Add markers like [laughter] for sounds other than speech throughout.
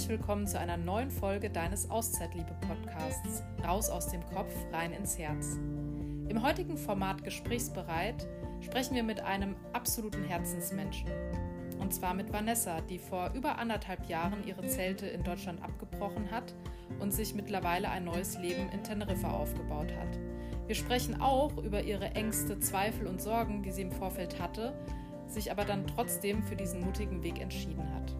herzlich willkommen zu einer neuen Folge deines Auszeitliebe-Podcasts Raus aus dem Kopf, rein ins Herz. Im heutigen Format Gesprächsbereit sprechen wir mit einem absoluten Herzensmenschen. Und zwar mit Vanessa, die vor über anderthalb Jahren ihre Zelte in Deutschland abgebrochen hat und sich mittlerweile ein neues Leben in Teneriffa aufgebaut hat. Wir sprechen auch über ihre Ängste, Zweifel und Sorgen, die sie im Vorfeld hatte, sich aber dann trotzdem für diesen mutigen Weg entschieden hat.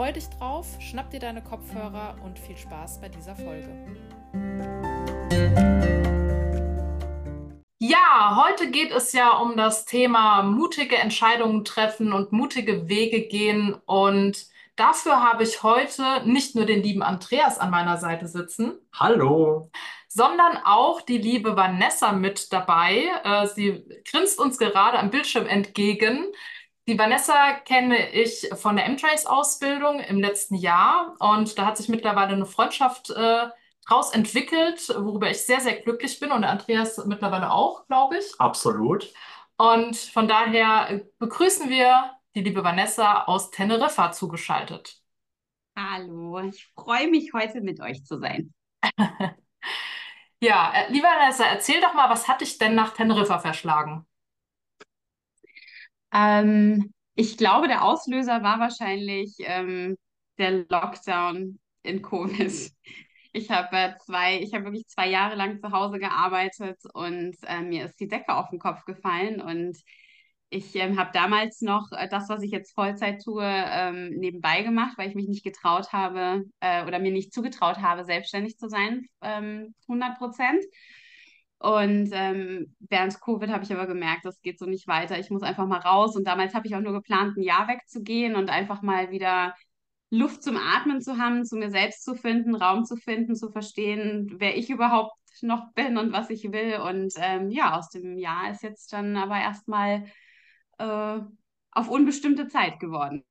Freu dich drauf, schnapp dir deine Kopfhörer und viel Spaß bei dieser Folge. Ja, heute geht es ja um das Thema mutige Entscheidungen treffen und mutige Wege gehen. Und dafür habe ich heute nicht nur den lieben Andreas an meiner Seite sitzen. Hallo. Sondern auch die liebe Vanessa mit dabei. Äh, sie grinst uns gerade am Bildschirm entgegen. Die Vanessa kenne ich von der M-Trace-Ausbildung im letzten Jahr und da hat sich mittlerweile eine Freundschaft äh, draus entwickelt, worüber ich sehr, sehr glücklich bin und der Andreas mittlerweile auch, glaube ich. Absolut. Und von daher begrüßen wir die liebe Vanessa aus Teneriffa zugeschaltet. Hallo, ich freue mich heute mit euch zu sein. [laughs] ja, äh, liebe Vanessa, erzähl doch mal, was hat dich denn nach Teneriffa verschlagen? Ähm, ich glaube, der Auslöser war wahrscheinlich ähm, der Lockdown in Covid. [laughs] Ich habe äh, zwei, ich habe wirklich zwei Jahre lang zu Hause gearbeitet und äh, mir ist die Decke auf den Kopf gefallen und ich ähm, habe damals noch äh, das, was ich jetzt Vollzeit tue, ähm, nebenbei gemacht, weil ich mich nicht getraut habe äh, oder mir nicht zugetraut habe, selbstständig zu sein, ähm, 100 Prozent. Und ähm, während Covid habe ich aber gemerkt, das geht so nicht weiter. Ich muss einfach mal raus. Und damals habe ich auch nur geplant, ein Jahr wegzugehen und einfach mal wieder Luft zum Atmen zu haben, zu mir selbst zu finden, Raum zu finden, zu verstehen, wer ich überhaupt noch bin und was ich will. Und ähm, ja, aus dem Jahr ist jetzt dann aber erstmal äh, auf unbestimmte Zeit geworden.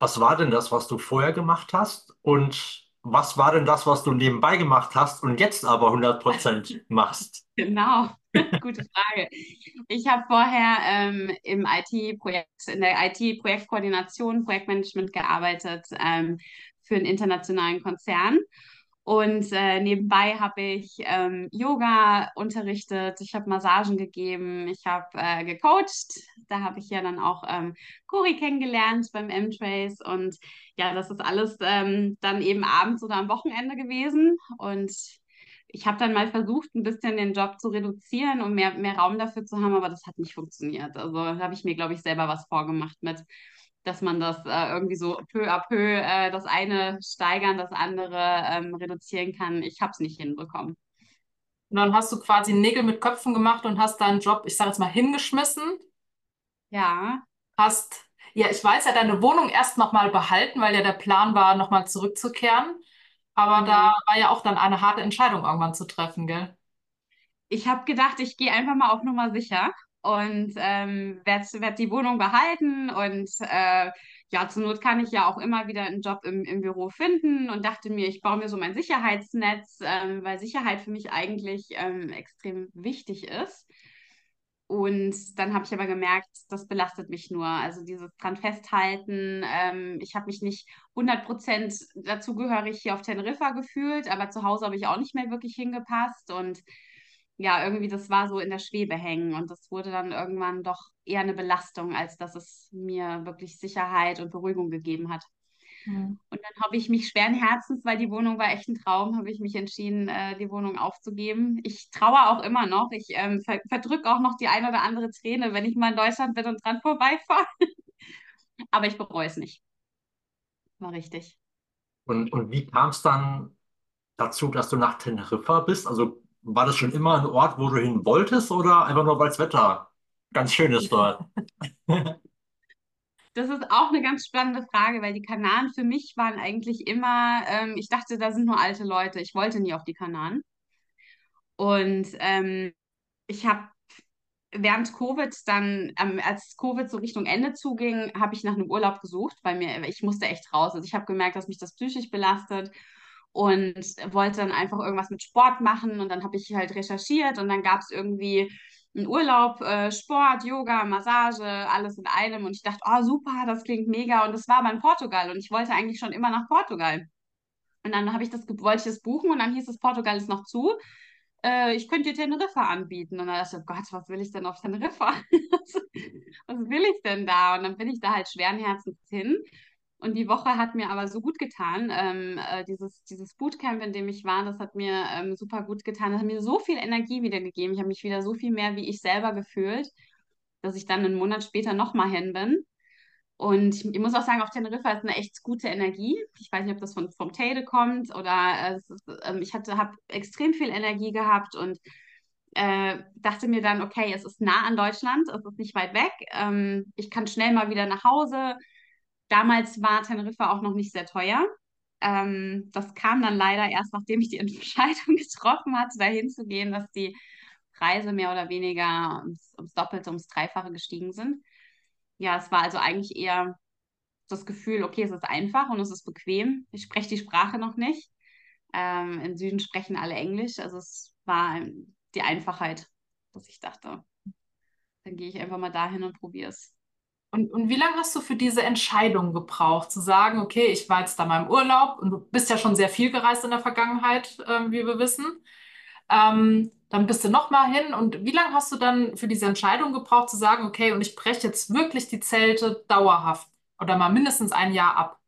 Was war denn das, was du vorher gemacht hast? Und was war denn das, was du nebenbei gemacht hast und jetzt aber 100% [laughs] machst? Genau, [laughs] gute Frage. Ich habe vorher ähm, im IT-Projekt, in der IT-Projektkoordination, Projektmanagement gearbeitet ähm, für einen internationalen Konzern und äh, nebenbei habe ich ähm, Yoga unterrichtet, ich habe Massagen gegeben, ich habe äh, gecoacht. Da habe ich ja dann auch ähm, Cori kennengelernt beim M-Trace. Und ja, das ist alles ähm, dann eben abends oder am Wochenende gewesen. Und ich habe dann mal versucht, ein bisschen den Job zu reduzieren, um mehr, mehr Raum dafür zu haben, aber das hat nicht funktioniert. Also habe ich mir, glaube ich, selber was vorgemacht mit dass man das äh, irgendwie so peu à peu äh, das eine steigern, das andere ähm, reduzieren kann. Ich habe es nicht hinbekommen. Und dann hast du quasi Nägel mit Köpfen gemacht und hast deinen Job, ich sage jetzt mal, hingeschmissen. Ja. Hast, ja, ich weiß ja, deine Wohnung erst nochmal behalten, weil ja der Plan war, nochmal zurückzukehren. Aber mhm. da war ja auch dann eine harte Entscheidung irgendwann zu treffen, gell? Ich habe gedacht, ich gehe einfach mal auf Nummer sicher und ähm, werde werd die Wohnung behalten und äh, ja, zur Not kann ich ja auch immer wieder einen Job im, im Büro finden und dachte mir, ich baue mir so mein Sicherheitsnetz, ähm, weil Sicherheit für mich eigentlich ähm, extrem wichtig ist. Und dann habe ich aber gemerkt, das belastet mich nur. Also dieses dran festhalten. Ähm, ich habe mich nicht 100% dazugehörig hier auf Teneriffa gefühlt, aber zu Hause habe ich auch nicht mehr wirklich hingepasst. Und ja, irgendwie das war so in der Schwebe hängen und das wurde dann irgendwann doch eher eine Belastung, als dass es mir wirklich Sicherheit und Beruhigung gegeben hat. Mhm. Und dann habe ich mich schweren Herzens, weil die Wohnung war echt ein Traum, habe ich mich entschieden, äh, die Wohnung aufzugeben. Ich traue auch immer noch. Ich ähm, ver verdrücke auch noch die eine oder andere Träne, wenn ich mal in Deutschland bin und dran vorbeifahre. [laughs] Aber ich bereue es nicht. War richtig. Und, und wie kam es dann dazu, dass du nach Teneriffa bist? Also war das schon immer ein Ort, wo du hin wolltest oder einfach nur, weil das Wetter ganz schön ist [laughs] dort? Das ist auch eine ganz spannende Frage, weil die Kanaren für mich waren eigentlich immer, ähm, ich dachte, da sind nur alte Leute. Ich wollte nie auf die Kanaren. Und ähm, ich habe während Covid dann, ähm, als Covid so Richtung Ende zuging, habe ich nach einem Urlaub gesucht, weil mir, ich musste echt raus. Also ich habe gemerkt, dass mich das psychisch belastet und wollte dann einfach irgendwas mit Sport machen und dann habe ich halt recherchiert und dann gab es irgendwie ein Urlaub, äh, Sport, Yoga, Massage, alles in einem. Und ich dachte, oh super, das klingt mega. Und es war aber in Portugal und ich wollte eigentlich schon immer nach Portugal. Und dann ich das, wollte ich das buchen und dann hieß es, Portugal ist noch zu. Äh, ich könnte dir Teneriffa anbieten. Und dann dachte ich, oh Gott, was will ich denn auf Teneriffa? [laughs] was will ich denn da? Und dann bin ich da halt schweren Herzens hin. Und die Woche hat mir aber so gut getan. Ähm, äh, dieses, dieses Bootcamp, in dem ich war, das hat mir ähm, super gut getan. Das hat mir so viel Energie wieder gegeben. Ich habe mich wieder so viel mehr wie ich selber gefühlt, dass ich dann einen Monat später nochmal hin bin. Und ich, ich, muss auch sagen, auf Teneriffa ist eine echt gute Energie. Ich weiß nicht, ob das von, vom Teide kommt oder äh, ist, äh, ich habe extrem viel Energie gehabt und äh, dachte mir dann, okay, es ist nah an Deutschland, es ist nicht weit weg. Ähm, ich kann schnell mal wieder nach Hause Damals war Teneriffa auch noch nicht sehr teuer. Ähm, das kam dann leider erst, nachdem ich die [laughs] Entscheidung getroffen hatte, dahin zu gehen, dass die Preise mehr oder weniger ums, ums Doppelte, ums Dreifache gestiegen sind. Ja, es war also eigentlich eher das Gefühl, okay, es ist einfach und es ist bequem. Ich spreche die Sprache noch nicht. Ähm, Im Süden sprechen alle Englisch. Also es war die Einfachheit, dass ich dachte, dann gehe ich einfach mal dahin und probiere es. Und, und wie lange hast du für diese Entscheidung gebraucht, zu sagen, okay, ich war jetzt da mal im Urlaub und du bist ja schon sehr viel gereist in der Vergangenheit, ähm, wie wir wissen. Ähm, dann bist du nochmal hin und wie lange hast du dann für diese Entscheidung gebraucht, zu sagen, okay, und ich breche jetzt wirklich die Zelte dauerhaft oder mal mindestens ein Jahr ab?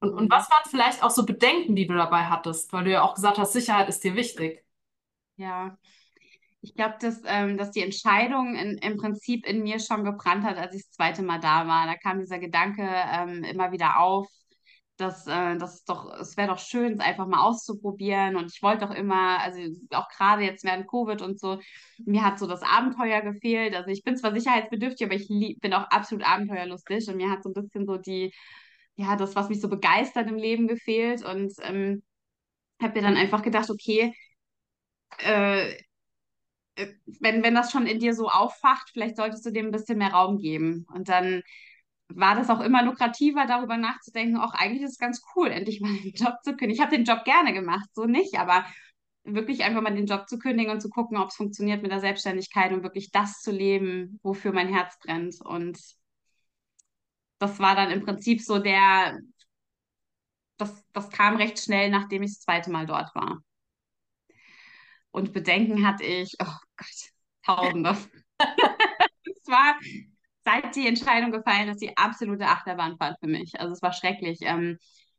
Und, und was waren vielleicht auch so Bedenken, die du dabei hattest, weil du ja auch gesagt hast, Sicherheit ist dir wichtig? Ja, ich glaube, dass, ähm, dass die Entscheidung in, im Prinzip in mir schon gebrannt hat, als ich das zweite Mal da war. Da kam dieser Gedanke ähm, immer wieder auf, dass äh, das doch, es wäre doch schön, es einfach mal auszuprobieren. Und ich wollte doch immer, also auch gerade jetzt während Covid und so, mir hat so das Abenteuer gefehlt. Also ich bin zwar sicherheitsbedürftig, aber ich lieb, bin auch absolut abenteuerlustig und mir hat so ein bisschen so die, ja, das, was mich so begeistert im Leben gefehlt. Und ähm, habe mir dann einfach gedacht, okay, äh, wenn, wenn das schon in dir so auffacht, vielleicht solltest du dem ein bisschen mehr Raum geben. Und dann war das auch immer lukrativer, darüber nachzudenken, auch eigentlich ist es ganz cool, endlich mal den Job zu kündigen. Ich habe den Job gerne gemacht, so nicht, aber wirklich einfach mal den Job zu kündigen und zu gucken, ob es funktioniert mit der Selbstständigkeit und wirklich das zu leben, wofür mein Herz brennt. Und das war dann im Prinzip so der, das, das kam recht schnell, nachdem ich das zweite Mal dort war. Und Bedenken hatte ich, oh Gott, Tausende. [laughs] es war, seit die Entscheidung gefallen ist, die absolute Achterbahnfahrt für mich. Also es war schrecklich. Ähm,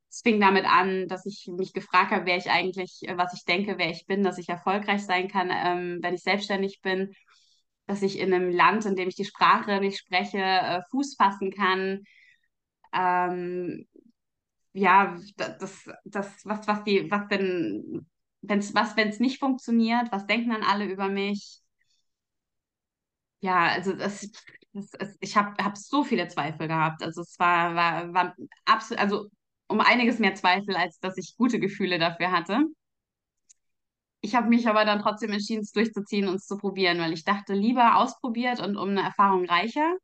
es fing damit an, dass ich mich gefragt habe, wer ich eigentlich, was ich denke, wer ich bin, dass ich erfolgreich sein kann, ähm, wenn ich selbstständig bin, dass ich in einem Land, in dem ich die Sprache nicht spreche, äh, Fuß fassen kann. Ähm, ja, das, das, was, was die, was denn wenn's, was, wenn es nicht funktioniert, was denken dann alle über mich? Ja, also das, das, das ich habe hab so viele Zweifel gehabt. Also es war, war, war absolut, also um einiges mehr Zweifel, als dass ich gute Gefühle dafür hatte. Ich habe mich aber dann trotzdem entschieden, es durchzuziehen und es zu probieren, weil ich dachte, lieber ausprobiert und um eine Erfahrung reicher,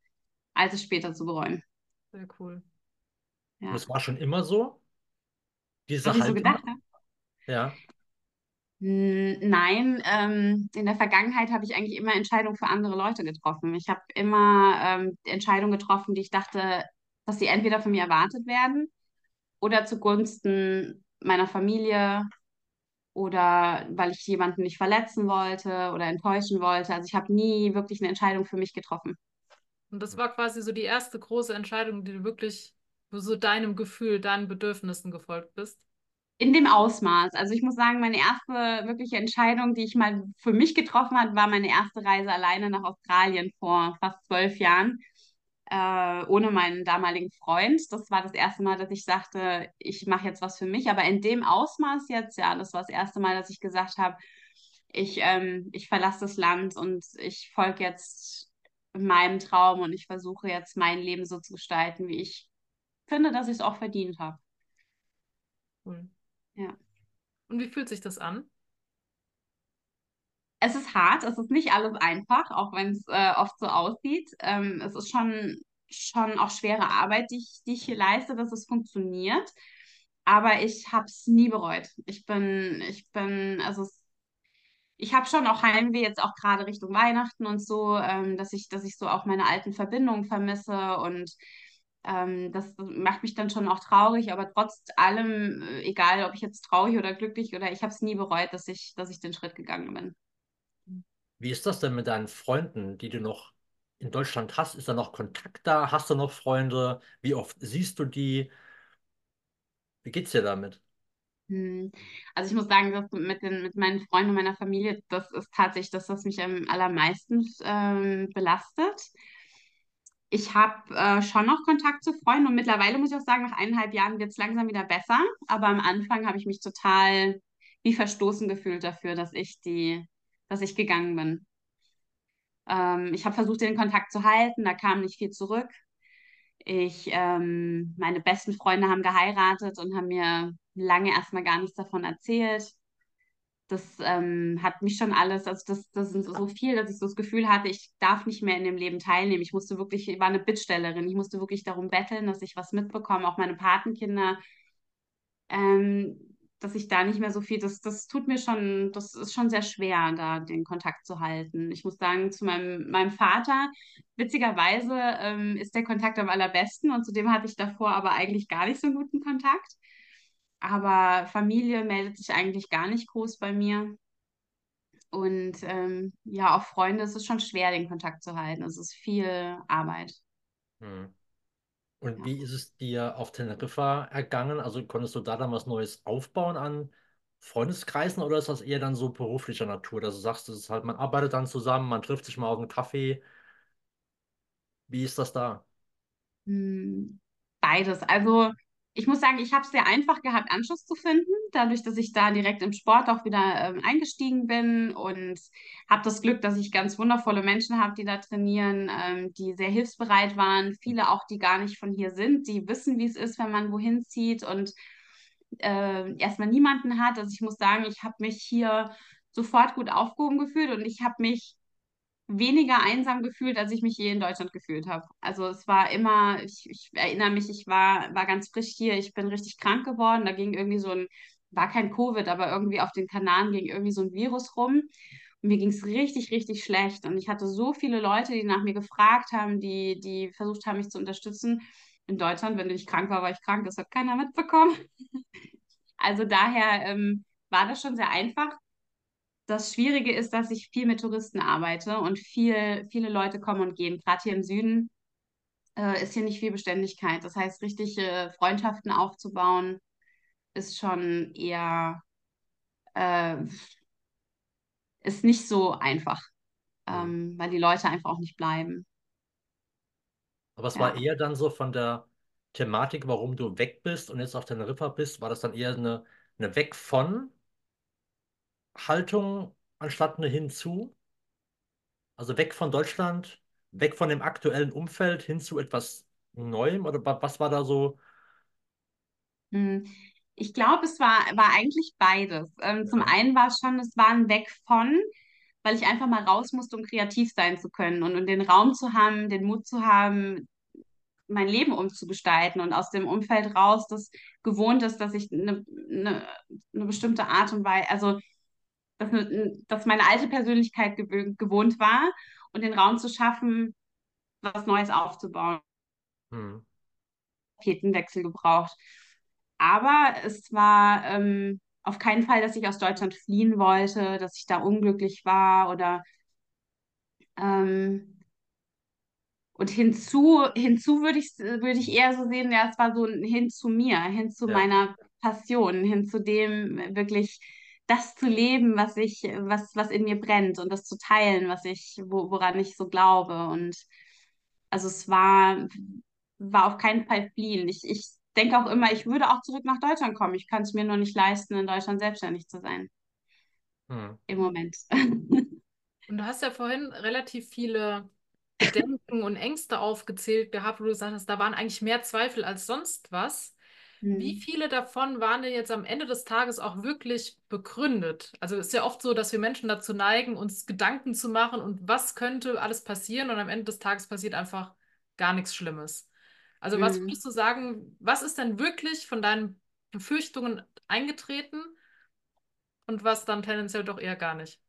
als es später zu bereuen. Sehr cool. Ja. Das war schon immer so? Diese Was ich so gedacht habe? Ja. Nein, ähm, in der Vergangenheit habe ich eigentlich immer Entscheidungen für andere Leute getroffen. Ich habe immer ähm, Entscheidungen getroffen, die ich dachte, dass sie entweder von mir erwartet werden oder zugunsten meiner Familie oder weil ich jemanden nicht verletzen wollte oder enttäuschen wollte. Also ich habe nie wirklich eine Entscheidung für mich getroffen. Und das war quasi so die erste große Entscheidung, die du wirklich so deinem Gefühl, deinen Bedürfnissen gefolgt bist? In dem Ausmaß. Also ich muss sagen, meine erste wirkliche Entscheidung, die ich mal für mich getroffen habe, war meine erste Reise alleine nach Australien vor fast zwölf Jahren, äh, ohne meinen damaligen Freund. Das war das erste Mal, dass ich sagte, ich mache jetzt was für mich. Aber in dem Ausmaß jetzt, ja, das war das erste Mal, dass ich gesagt habe, ich, ähm, ich verlasse das Land und ich folge jetzt meinem Traum und ich versuche jetzt mein Leben so zu gestalten, wie ich finde, dass ich es auch verdient habe. Cool. Ja. Und wie fühlt sich das an? Es ist hart, es ist nicht alles einfach, auch wenn es äh, oft so aussieht. Ähm, es ist schon, schon auch schwere Arbeit, die ich, die ich hier leiste, dass es funktioniert. Aber ich habe es nie bereut. Ich bin, ich bin, also ich habe schon auch Heimweh jetzt auch gerade Richtung Weihnachten und so, ähm, dass ich, dass ich so auch meine alten Verbindungen vermisse und ähm, das macht mich dann schon auch traurig, aber trotz allem, äh, egal ob ich jetzt traurig oder glücklich oder ich habe es nie bereut, dass ich, dass ich den Schritt gegangen bin. Wie ist das denn mit deinen Freunden, die du noch in Deutschland hast? Ist da noch Kontakt da? Hast du noch Freunde? Wie oft siehst du die? Wie geht's dir damit? Hm. Also ich muss sagen, dass mit den, mit meinen Freunden und meiner Familie, das ist tatsächlich das, was mich am allermeisten ähm, belastet. Ich habe äh, schon noch Kontakt zu Freunden und mittlerweile muss ich auch sagen, nach eineinhalb Jahren wird es langsam wieder besser. Aber am Anfang habe ich mich total wie verstoßen gefühlt dafür, dass ich die, dass ich gegangen bin. Ähm, ich habe versucht, den Kontakt zu halten, da kam nicht viel zurück. Ich, ähm, meine besten Freunde haben geheiratet und haben mir lange erstmal gar nichts davon erzählt. Das ähm, hat mich schon alles, also das, das ist so viel, dass ich so das Gefühl hatte, ich darf nicht mehr in dem Leben teilnehmen. Ich musste wirklich, ich war eine Bittstellerin, ich musste wirklich darum betteln, dass ich was mitbekomme. Auch meine Patenkinder ähm, dass ich da nicht mehr so viel, das, das tut mir schon, das ist schon sehr schwer, da den Kontakt zu halten. Ich muss sagen, zu meinem, meinem Vater, witzigerweise ähm, ist der Kontakt am allerbesten und zu dem hatte ich davor aber eigentlich gar nicht so einen guten Kontakt. Aber Familie meldet sich eigentlich gar nicht groß bei mir. Und ähm, ja, auch Freunde, es ist schon schwer, den Kontakt zu halten. Es ist viel Arbeit. Hm. Und Ja. wie ist es dir auf Teneriffa ergangen? Also konntest du da dann was Neues aufbauen an Freundeskreisen oder ist das eher dann so beruflicher Natur, dass du sagst, es ist halt, man arbeitet dann zusammen, man trifft sich mal auf einen Kaffee. Wie ist das da? Hm, Beides. Also ich muss sagen, ich habe es sehr einfach gehabt, Anschluss zu finden, dadurch, dass ich da direkt im Sport auch wieder ähm, eingestiegen bin und habe das Glück, dass ich ganz wundervolle Menschen habe, die da trainieren, ähm, die sehr hilfsbereit waren. Viele auch, die gar nicht von hier sind, die wissen, wie es ist, wenn man wohin zieht und äh, erstmal niemanden hat. Also ich muss sagen, ich habe mich hier sofort gut aufgehoben gefühlt und ich habe mich weniger einsam gefühlt, als ich mich je in Deutschland gefühlt habe. Also es war immer, ich, ich erinnere mich, ich war, war ganz frisch hier, ich bin richtig krank geworden, da ging irgendwie so ein, war kein Covid, aber irgendwie auf den Kanaren ging irgendwie so ein Virus rum. Und mir ging es richtig, richtig schlecht. Und ich hatte so viele Leute, die nach mir gefragt haben, die, die versucht haben, mich zu unterstützen. In Deutschland, wenn ich krank war, war ich krank. Das hat keiner mitbekommen. [laughs] Also daher ähm, war das schon sehr einfach. Das Schwierige ist, dass ich viel mit Touristen arbeite und viel, viele Leute kommen und gehen. Gerade hier im Süden äh, ist hier nicht viel Beständigkeit. Das heißt, richtig äh, Freundschaften aufzubauen, ist schon eher, äh, ist nicht so einfach, Hm. ähm, weil die Leute einfach auch nicht bleiben. Aber es war Ja. eher dann so von der Thematik, warum du weg bist und jetzt auf Teneriffa bist, war das dann eher eine, eine Weg von Haltung anstatt eine hinzu? Also weg von Deutschland, weg von dem aktuellen Umfeld hin zu etwas Neuem? Oder wa- was war da so? Hm. Ich glaube, es war, war eigentlich beides. Ähm, zum einen war es schon, es war ein Weg von, weil ich einfach mal raus musste, um kreativ sein zu können und, und den Raum zu haben, den Mut zu haben, mein Leben umzugestalten und aus dem Umfeld raus, das gewohnt ist, dass ich eine, eine, eine bestimmte Art und Weise, also dass, dass meine alte Persönlichkeit gewö- gewohnt war und den Raum zu schaffen, was Neues aufzubauen. Hm. Tapetenwechsel gebraucht. Aber es war ähm, auf keinen Fall, dass ich aus Deutschland fliehen wollte, dass ich da unglücklich war oder ähm, Und hinzu, hinzu würde ich, würde ich eher so sehen, ja, es war so ein hin zu mir, hin zu Ja. meiner Passion, hin zu dem wirklich das zu leben, was ich, was, was in mir brennt und das zu teilen, was ich, wo, woran ich so glaube. Und also es war, war auf keinen Fall fliehen. Ich, ich denke auch immer, ich würde auch zurück nach Deutschland kommen. Ich kann es mir nur nicht leisten, in Deutschland selbstständig zu sein. Hm. Im Moment. [laughs] Und du hast ja vorhin relativ viele Bedenken und Ängste aufgezählt gehabt, wo du gesagt hast, da waren eigentlich mehr Zweifel als sonst was. Wie Hm. viele davon waren denn jetzt am Ende des Tages auch wirklich begründet? Also es ist ja oft so, dass wir Menschen dazu neigen, uns Gedanken zu machen und was könnte alles passieren und am Ende des Tages passiert einfach gar nichts Schlimmes. Also was Hm. würdest du sagen, was ist denn wirklich von deinen Befürchtungen eingetreten und was dann tendenziell doch eher gar nicht?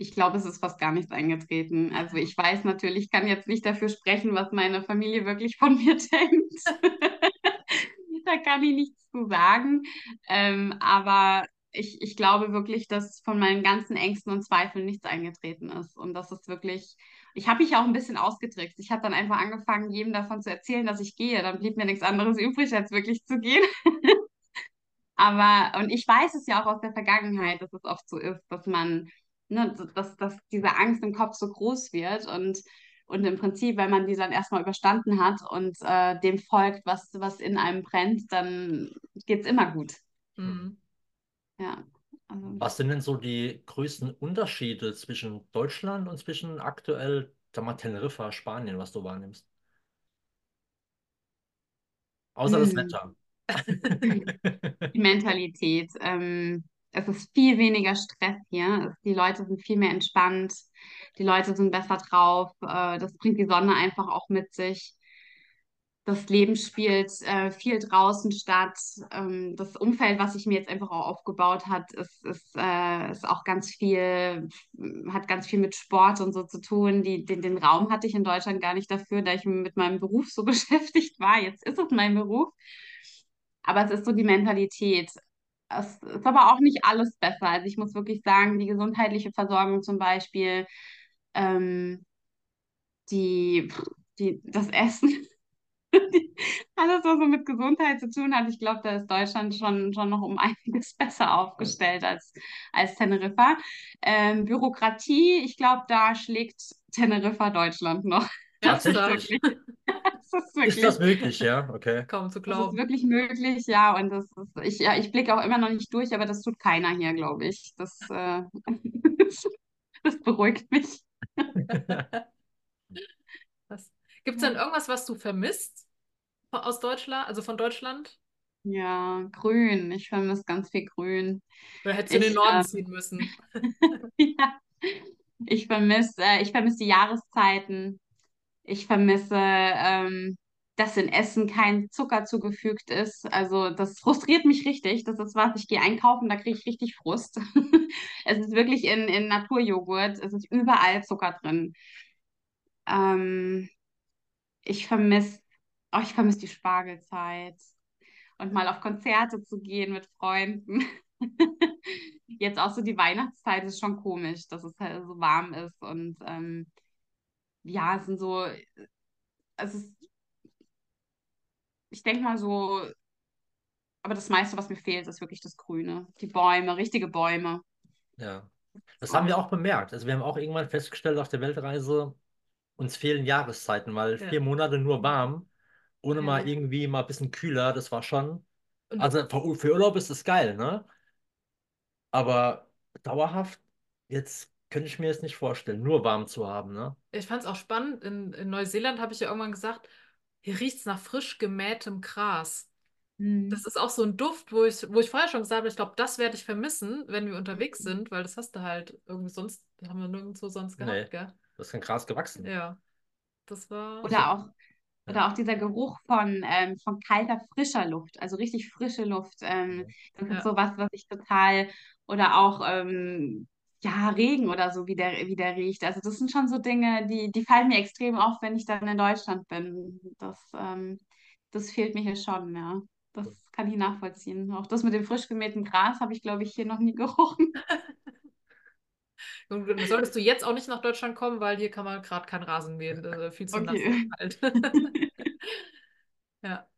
Ich glaube, es ist fast gar nichts eingetreten. Also ich weiß natürlich, ich kann jetzt nicht dafür sprechen, was meine Familie wirklich von mir [laughs] denkt. Da kann ich nichts zu sagen. Ähm, aber ich, ich glaube wirklich, dass von meinen ganzen Ängsten und Zweifeln nichts eingetreten ist. Und das ist wirklich, ich habe mich auch ein bisschen ausgetrickst. Ich habe dann einfach angefangen, jedem davon zu erzählen, dass ich gehe. Dann blieb mir nichts anderes übrig, als wirklich zu gehen. [laughs] Aber, und ich weiß es ja auch aus der Vergangenheit, dass es oft so ist, dass man, ne, dass, dass diese Angst im Kopf so groß wird und, und im Prinzip, wenn man die dann erstmal überstanden hat und äh, dem folgt, was, was in einem brennt, dann geht es immer gut. Mhm. Ja. Also, Was sind denn so die größten Unterschiede zwischen Deutschland und zwischen aktuell, sag mal, Teneriffa, Spanien, was du wahrnimmst? Außer das hm. Wetter. [laughs] die Mentalität. Ähm, es ist viel weniger Stress hier. Die Leute sind viel mehr entspannt. Die Leute sind besser drauf. Äh, das bringt die Sonne einfach auch mit sich. Das Leben spielt äh, viel draußen statt. Ähm, das Umfeld, was sich mir jetzt einfach auch aufgebaut hat, ist, ist, äh, ist auch ganz viel, hat ganz viel mit Sport und so zu tun. Die, den, den Raum hatte ich in Deutschland gar nicht dafür, da ich mit meinem Beruf so [laughs] beschäftigt war. Jetzt ist es mein Beruf. Aber es ist so die Mentalität. Es ist aber auch nicht alles besser. Also ich muss wirklich sagen, die gesundheitliche Versorgung zum Beispiel, ähm, die, die, das Essen, [laughs] die, alles, was so mit Gesundheit zu tun hat, ich glaube, da ist Deutschland schon, schon noch um [laughs] einiges besser aufgestellt als, als Teneriffa. Ähm, Bürokratie, ich glaube, da schlägt Teneriffa Deutschland noch. [laughs] Das ist wirklich, das ist Ist das wirklich möglich, ja? Okay. Kaum zu das ist glauben. wirklich möglich, ja. Und das ist, ich, ja, ich blicke auch immer noch nicht durch, aber das tut keiner hier, glaube ich. Das, äh, das beruhigt mich. [laughs] Gibt es denn irgendwas, was du vermisst aus Deutschland, also von Deutschland? Ja, grün. Ich vermisse ganz viel Grün. Oder hättest du in den Norden ähm, ziehen müssen? [laughs] ja, ich vermisse, äh, ich vermisse die Jahreszeiten. Ich vermisse, ähm, dass in Essen kein Zucker zugefügt ist. Also das frustriert mich richtig. Das ist was, ich gehe einkaufen, da kriege ich richtig Frust. [laughs] Es ist wirklich in, in Naturjoghurt, es ist überall Zucker drin. Ähm, ich vermisse, oh, ich die Spargelzeit und mal auf Konzerte zu gehen mit Freunden. [laughs] Jetzt auch so die Weihnachtszeit ist schon komisch, dass es halt so warm ist und ähm, ja, es sind so, es ist, ich denke mal so, aber das meiste, was mir fehlt, ist wirklich das Grüne. Die Bäume, richtige Bäume. Ja. Das haben wir auch bemerkt. Also wir haben auch irgendwann festgestellt auf der Weltreise, uns fehlen Jahreszeiten, weil Ja. vier Monate nur warm, ohne Ja. mal irgendwie mal ein bisschen kühler, das war schon. Und- Also für, für Urlaub ist das geil, ne? Aber dauerhaft, jetzt könnte ich mir jetzt nicht vorstellen, nur warm zu haben, ne? Ich fand es auch spannend. In, in Neuseeland habe ich ja irgendwann gesagt, hier riecht es nach frisch gemähtem Gras. Mhm. Das ist auch so ein Duft, wo ich, wo ich vorher schon gesagt habe, ich glaube, das werde ich vermissen, wenn wir unterwegs sind, weil das hast du halt irgendwie sonst, haben wir nirgendwo sonst Nee. gehabt, gell? Das ist kein Gras gewachsen. Ja. Das war. Oder auch, oder auch dieser Geruch von, ähm, von kalter, frischer Luft, also richtig frische Luft. Ähm, das Ja. ist so was, was ich total, oder auch ähm, ja, Regen oder so, wie der, wie der riecht. Also das sind schon so Dinge, die, die fallen mir extrem auf, wenn ich dann in Deutschland bin. Das, ähm, das fehlt mir hier schon, ja. Das kann ich nachvollziehen. Auch das mit dem frisch gemähten Gras habe ich, glaube ich, hier noch nie [laughs] gerochen. Solltest du jetzt auch nicht nach Deutschland kommen, weil hier kann man gerade keinen Rasen mähen. Das ist viel zu nass Okay. und kalt. [laughs] Ja.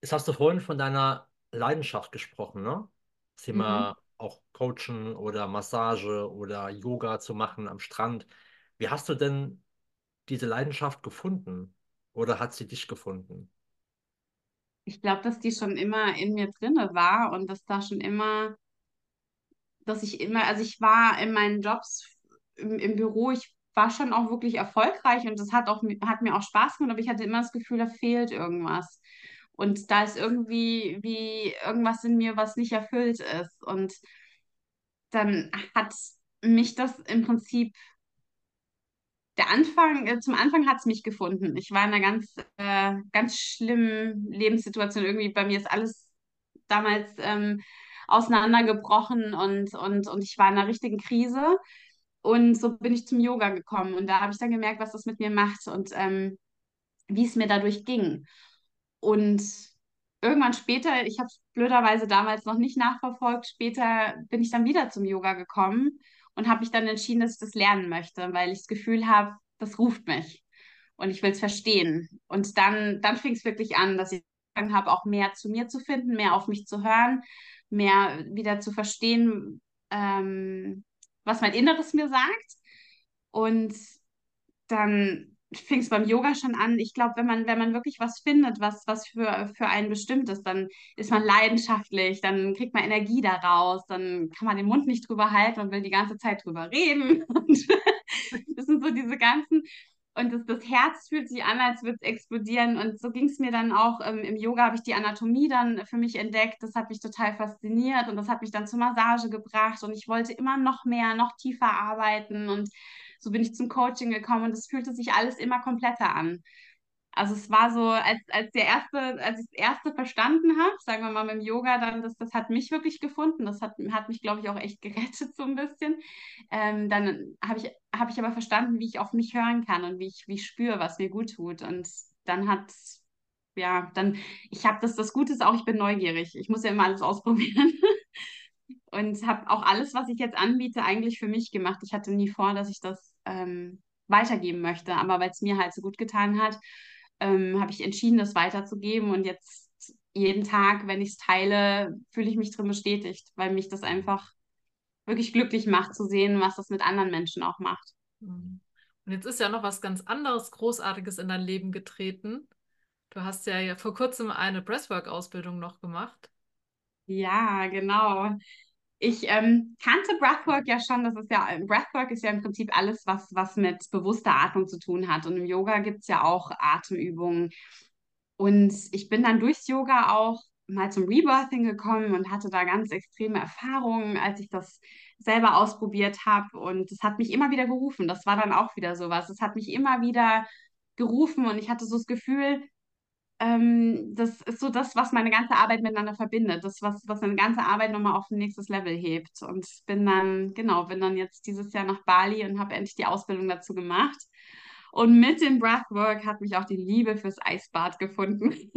Jetzt hast du vorhin von deiner Leidenschaft gesprochen, ne? Das Thema auch Coachen oder Massage oder Yoga zu machen am Strand. Wie hast du denn diese Leidenschaft gefunden? Oder hat sie dich gefunden? Ich glaube, dass die schon immer in mir drinne war und dass da schon immer, dass ich immer, also ich war in meinen Jobs im, im Büro, ich war schon auch wirklich erfolgreich und das hat auch, hat mir auch Spaß gemacht, aber ich hatte immer das Gefühl, da fehlt irgendwas. Und da ist irgendwie wie irgendwas in mir, was nicht erfüllt ist. Und dann hat mich das im Prinzip der Anfang, äh, zum Anfang hat es mich gefunden. Ich war in einer ganz, äh, ganz schlimmen Lebenssituation. Irgendwie bei mir ist alles damals ähm, auseinandergebrochen und, und, und ich war in einer richtigen Krise. Und so bin ich zum Yoga gekommen und da habe ich dann gemerkt, was das mit mir macht und ähm, wie es mir dadurch ging. Und irgendwann später, ich habe es blöderweise damals noch nicht nachverfolgt, später bin ich dann wieder zum Yoga gekommen und habe mich dann entschieden, dass ich das lernen möchte, weil ich das Gefühl habe, das ruft mich und ich will es verstehen. Und dann, dann fing es wirklich an, dass ich angefangen habe, auch mehr zu mir zu finden, mehr auf mich zu hören, mehr wieder zu verstehen, ähm, was mein Inneres mir sagt. Und dann fing es beim Yoga schon an. Ich glaube, wenn man, wenn man wirklich was findet, was, was für, für einen bestimmt ist, dann ist man leidenschaftlich, dann kriegt man Energie daraus, dann kann man den Mund nicht drüber halten und will die ganze Zeit drüber reden. [laughs] Und das sind so diese ganzen und das, das Herz fühlt sich an, als würde es explodieren. Und so ging es mir dann auch. Ähm, Im Yoga habe ich die Anatomie dann für mich entdeckt. Das hat mich total fasziniert und das hat mich dann zur Massage gebracht. Und ich wollte immer noch mehr, noch tiefer arbeiten. Und so bin ich zum Coaching gekommen und es fühlte sich alles immer kompletter an. Also es war so, als, als der erste, als ich das erste verstanden habe, sagen wir mal mit dem Yoga, dann das, das hat mich wirklich gefunden. Das hat, hat mich, glaube ich, auch echt [laughs] gerettet so ein bisschen. Ähm, dann habe ich, hab ich aber verstanden, wie ich auf mich hören kann und wie ich, wie ich spüre, was mir gut tut. Und dann hat, ja, dann, ich habe das, das Gute ist auch, ich bin neugierig. Ich muss ja immer alles ausprobieren. [laughs] und habe auch alles, was ich jetzt anbiete, eigentlich für mich gemacht. Ich hatte nie vor, dass ich das ähm, weitergeben möchte, aber weil es mir halt so gut getan hat, ähm, habe ich entschieden, das weiterzugeben. Und jetzt jeden Tag, wenn ich es teile, fühle ich mich drin bestätigt, weil mich das einfach wirklich glücklich macht zu sehen, was das mit anderen Menschen auch macht. Mhm. Und jetzt ist ja noch was ganz anderes Großartiges in dein Leben getreten. Du hast ja, ja vor kurzem eine Breathwork-Ausbildung noch gemacht. Ja, genau. Ich ähm, kannte Breathwork ja schon, das ist ja, Breathwork ist ja im Prinzip alles, was, was mit bewusster Atmung zu tun hat. Und im Yoga gibt es ja auch Atemübungen. Und ich bin dann durchs Yoga auch mal zum Rebirthing gekommen und hatte da ganz extreme Erfahrungen, als ich das selber ausprobiert habe. Und es hat mich immer wieder gerufen. Das war dann auch wieder sowas. Es hat mich immer wieder gerufen und ich hatte so das Gefühl, ähm, das ist so das, was meine ganze Arbeit miteinander verbindet. Das, was, was meine ganze Arbeit nochmal auf ein nächstes Level hebt. Und bin dann, genau, bin dann jetzt dieses Jahr nach Bali und habe endlich die Ausbildung dazu gemacht. Und mit dem Breathwork hat mich auch die Liebe fürs Eisbad gefunden. [laughs] ich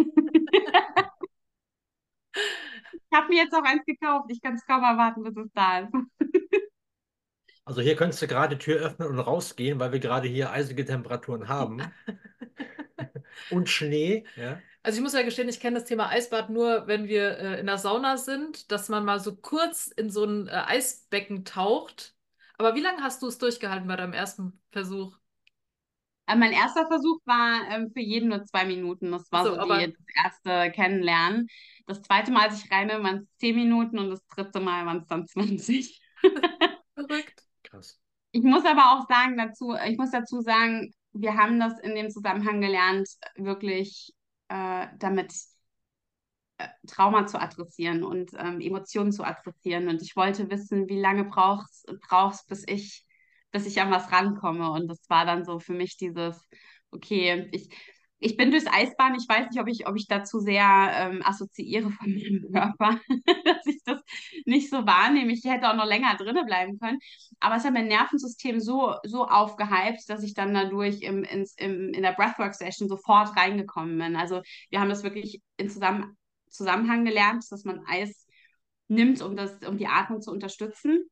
habe mir jetzt auch eins gekauft. Ich kann es kaum erwarten, bis es da ist. Also hier könntest du gerade die Tür öffnen und rausgehen, weil wir gerade hier eisige Temperaturen haben. [laughs] und Schnee. Ja. Also ich muss ja gestehen, ich kenne das Thema Eisbad nur, wenn wir äh, in der Sauna sind, dass man mal so kurz in so ein äh, Eisbecken taucht. Aber wie lange hast du es durchgehalten bei deinem ersten Versuch? Äh, mein erster Versuch war ähm, für jeden nur zwei Minuten. Das war so, so die, das erste Kennenlernen. Das zweite Mal, als ich rein bin, waren es zehn Minuten und das dritte Mal waren es dann 20. [laughs] Verrückt. Krass. Ich muss aber auch sagen dazu, ich muss dazu sagen, wir haben das in dem Zusammenhang gelernt, wirklich äh, damit äh, Trauma zu adressieren und ähm, Emotionen zu adressieren. Und ich wollte wissen, wie lange brauchst brauchst, bis ich, bis ich an was rankomme. Und das war dann so für mich dieses, okay, ich, ich bin durchs Eisbahn. Ich weiß nicht, ob ich, ob ich dazu sehr ähm, assoziiere von [laughs] meinem Körper, [laughs] dass ich das nicht so wahrnehme. Ich hätte auch noch länger drinnen bleiben können. Aber es hat mein Nervensystem so, so aufgehypt, dass ich dann dadurch im, ins, im, in der Breathwork-Session sofort reingekommen bin. Also wir haben das wirklich in Zusammen Zusammenhang gelernt, dass man Eis nimmt, um, das, um die Atmung zu unterstützen.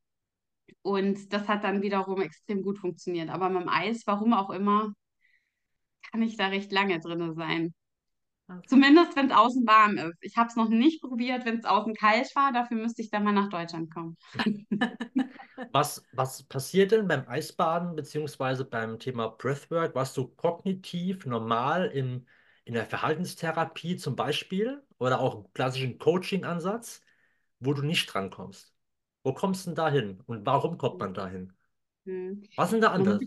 Und das hat dann wiederum extrem gut funktioniert. Aber mit dem Eis, warum auch immer, kann ich da recht lange drin sein. Okay. Zumindest, wenn es außen warm ist. Ich habe es noch nicht probiert, wenn es außen kalt war. Dafür müsste ich dann mal nach Deutschland kommen. [laughs] was, was passiert denn beim Eisbaden beziehungsweise beim Thema Breathwork? Warst du kognitiv normal in, in der Verhaltenstherapie zum Beispiel oder auch im klassischen Coaching-Ansatz, wo du nicht drankommst? Wo kommst du denn da hin und warum kommt man da hin? Hm. Was sind da anders?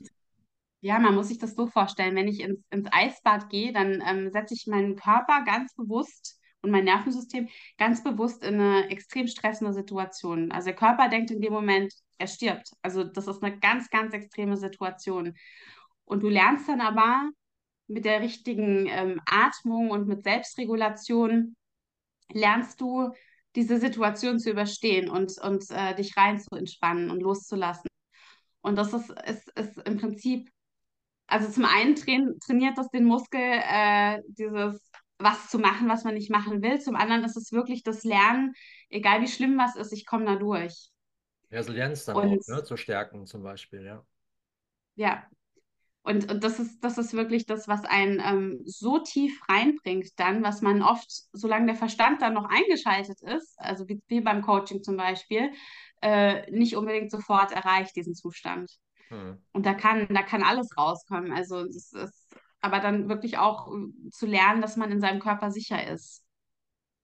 Ja, man muss sich das so vorstellen, wenn ich ins, ins Eisbad gehe, dann ähm, setze ich meinen Körper ganz bewusst und mein Nervensystem ganz bewusst in eine extrem stressende Situation. Also der Körper denkt in dem Moment, er stirbt. Also das ist eine ganz, ganz extreme Situation. Und du lernst dann aber mit der richtigen ähm, Atmung und mit Selbstregulation, lernst du diese Situation zu überstehen und, und äh, dich rein zu entspannen und loszulassen. Und das ist, ist, ist im Prinzip, also zum einen train, trainiert das den Muskel, äh, dieses was zu machen, was man nicht machen will. Zum anderen ist es wirklich das Lernen, egal wie schlimm was ist, ich komme da durch. Resilienz dann Und auch, ne? Zu stärken zum Beispiel, ja. ja, und, und das ist, das ist wirklich das, was einen ähm, so tief reinbringt dann, was man oft, solange der Verstand dann noch eingeschaltet ist, also wie, wie beim Coaching zum Beispiel, äh, nicht unbedingt sofort erreicht, diesen Zustand. Hm. Und da kann, da kann alles rauskommen. Also das ist, aber dann wirklich auch äh, zu lernen, dass man in seinem Körper sicher ist.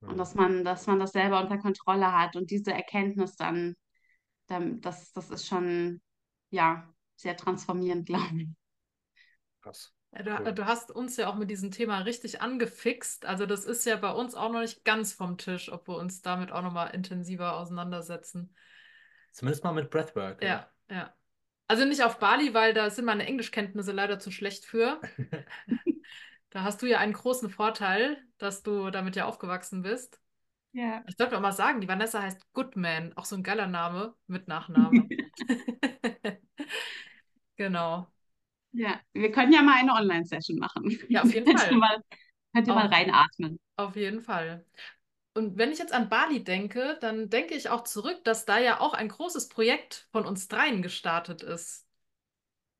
Und Hm. dass man, dass man das selber unter Kontrolle hat. Und diese Erkenntnis dann, dann das, das ist schon, ja, sehr transformierend, [laughs] glaube ich. Krass. Ja, du, du hast uns ja auch mit diesem Thema richtig angefixt. Also das ist ja bei uns auch noch nicht ganz vom Tisch, ob wir uns damit auch nochmal intensiver auseinandersetzen. Zumindest mal mit Breathwork. Ja, ja. Also nicht auf Bali, weil da sind meine Englischkenntnisse leider zu schlecht für. [laughs] Da hast du ja einen großen Vorteil, dass du damit ja aufgewachsen bist. Ja. Ich sollte auch mal sagen, die Vanessa heißt Goodman, auch so ein geiler Name mit Nachname. [laughs] Genau. Ja, wir können ja mal eine Online-Session machen. Ja, auf jeden Fall. mal, könnt ihr mal reinatmen. Auf jeden Fall. Und wenn ich jetzt an Bali denke, dann denke ich auch zurück, dass da ja auch ein großes Projekt von uns dreien gestartet ist.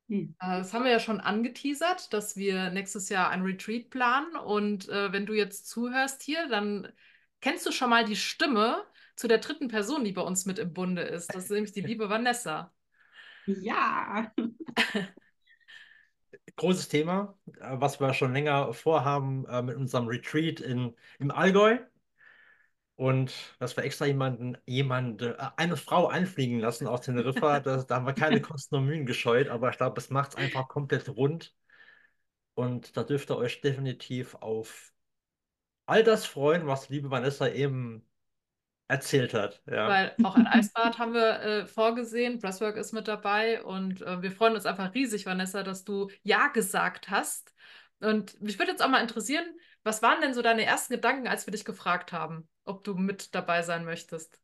Hm. Äh, Das haben wir ja schon angeteasert, dass wir nächstes Jahr ein Retreat planen. Und äh, wenn du jetzt zuhörst hier, dann kennst du schon mal die Stimme zu der dritten Person, die bei uns mit im Bunde ist. Das ist nämlich die [laughs] liebe Vanessa. Ja. [laughs] Großes Thema, äh, was wir schon länger vorhaben äh, mit unserem Retreat in, im Allgäu. Und dass wir extra jemanden, jemanden, äh, eine Frau einfliegen lassen aus Teneriffa, [laughs] das, da haben wir keine Kosten und Mühen gescheut, aber ich glaube, es macht es einfach komplett rund. Und da dürft ihr euch definitiv auf all das freuen, was liebe Vanessa eben erzählt hat. Ja. Weil auch ein Eisbad haben wir äh, vorgesehen, Breathwork ist mit dabei und äh, wir freuen uns einfach riesig, Vanessa, dass du Ja gesagt hast. Und mich würde jetzt auch mal interessieren, was waren denn so deine ersten Gedanken, als wir dich gefragt haben, ob du mit dabei sein möchtest?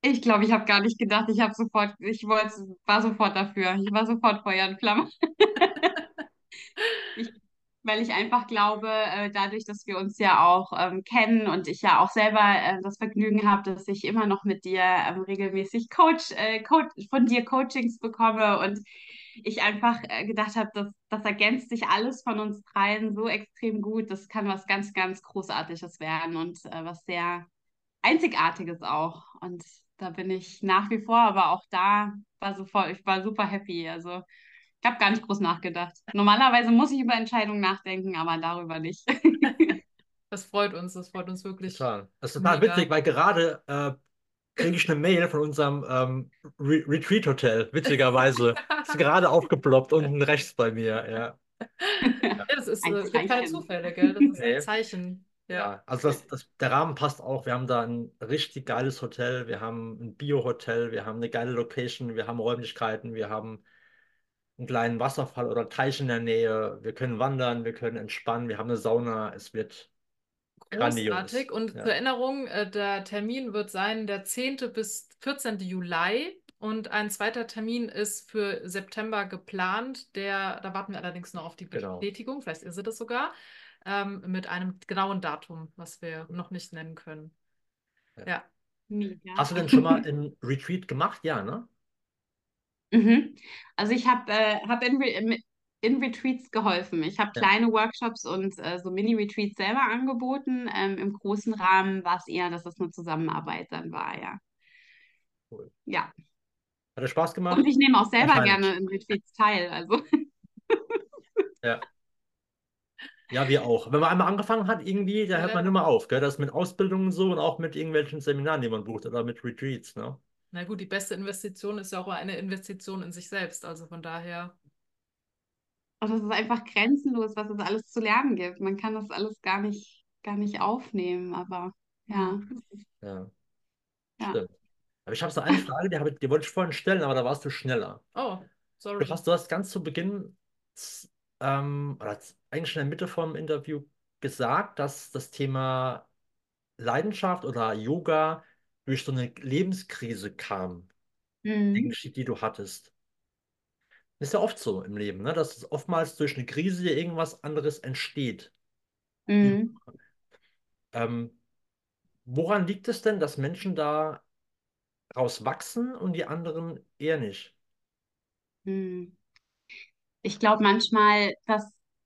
Ich glaube, ich habe gar nicht gedacht. Ich habe sofort, ich wollte, war sofort dafür. Ich war sofort Feuer und Flamme. [laughs] Ich, weil ich einfach glaube, äh, dadurch, dass wir uns ja auch ähm, kennen und ich ja auch selber äh, das Vergnügen habe, dass ich immer noch mit dir ähm, regelmäßig Coach, äh, Coach, von dir Coachings bekomme und ich einfach äh, gedacht habe, dass das ergänzt sich alles von uns dreien so extrem gut. Das kann was ganz, ganz Großartiges werden und äh, was sehr Einzigartiges auch. Und da bin ich nach wie vor, aber auch da war sofort, ich war super happy. Also ich habe gar nicht groß nachgedacht. Normalerweise muss ich über Entscheidungen nachdenken, aber darüber nicht. [laughs] Das freut uns, das freut uns wirklich. Total. Das ist total Mega. witzig, weil gerade äh, kriege ich eine Mail von unserem ähm, Re Retreat-Hotel, witzigerweise. [laughs] ist gerade aufgeploppt unten rechts bei mir. Ja. Ja, das ist, Ein äh, es gibt keine. Zufälle, gell? Das ist Nee. ein Zeichen. Ja. Ja, also das, das, der Rahmen passt auch. Wir haben da ein richtig geiles Hotel, wir haben ein Bio-Hotel, wir haben eine geile Location, wir haben Räumlichkeiten, wir haben einen kleinen Wasserfall oder Teich in der Nähe. Wir können wandern, wir können entspannen, wir haben eine Sauna. Es wird grandios. Großartig. Und Ja. zur Erinnerung, äh, der Termin wird sein der 10. bis 14. Juli. Und ein zweiter Termin ist für September geplant. Der, da warten wir allerdings noch auf die Genau. Bestätigung, vielleicht ist sie das sogar, ähm, mit einem genauen Datum, was wir noch nicht nennen können. Ja. Ja. Mega. Hast du denn schon mal einen Retreat gemacht? Ja, ne? Mhm. Also ich habe äh, hab in, in Retreats geholfen. Ich habe Ja. kleine Workshops und äh, so Mini-Retreats selber angeboten. Ähm, Im großen Rahmen war es eher, dass es eine Zusammenarbeit dann war, ja. Cool. Ja. Hat dir Spaß gemacht? Und ich nehme auch selber gerne in Retreats teil. Also [laughs] Ja. Ja, wir auch. Wenn man einmal angefangen hat, irgendwie, da hört Ja. man immer auf, gell? Das ist mit Ausbildungen so und auch mit irgendwelchen Seminaren, die man bucht oder mit Retreats, ne? Na gut, die beste Investition ist ja auch eine Investition in sich selbst. Also von daher, Und es ist einfach grenzenlos, was es alles zu lernen gibt. Man kann das alles gar nicht, gar nicht aufnehmen, aber ja. Ja, Ja. stimmt. Aber ich habe so eine [laughs] Frage, die, habe, ich- die wollte ich vorhin stellen, aber da warst du schneller. oh, sorry. Du hast, du hast ganz zu Beginn, ähm, oder eigentlich in der Mitte vom Interview gesagt, dass das Thema Leidenschaft oder Yoga durch so eine Lebenskrise kam, Mhm. die du hattest. Ist ja oft so im Leben, ne? Dass es oftmals durch eine Krise irgendwas anderes entsteht. Mhm. Ähm, woran liegt es denn, dass Menschen da rauswachsen und die anderen eher nicht? Mhm. Ich glaube manchmal, dass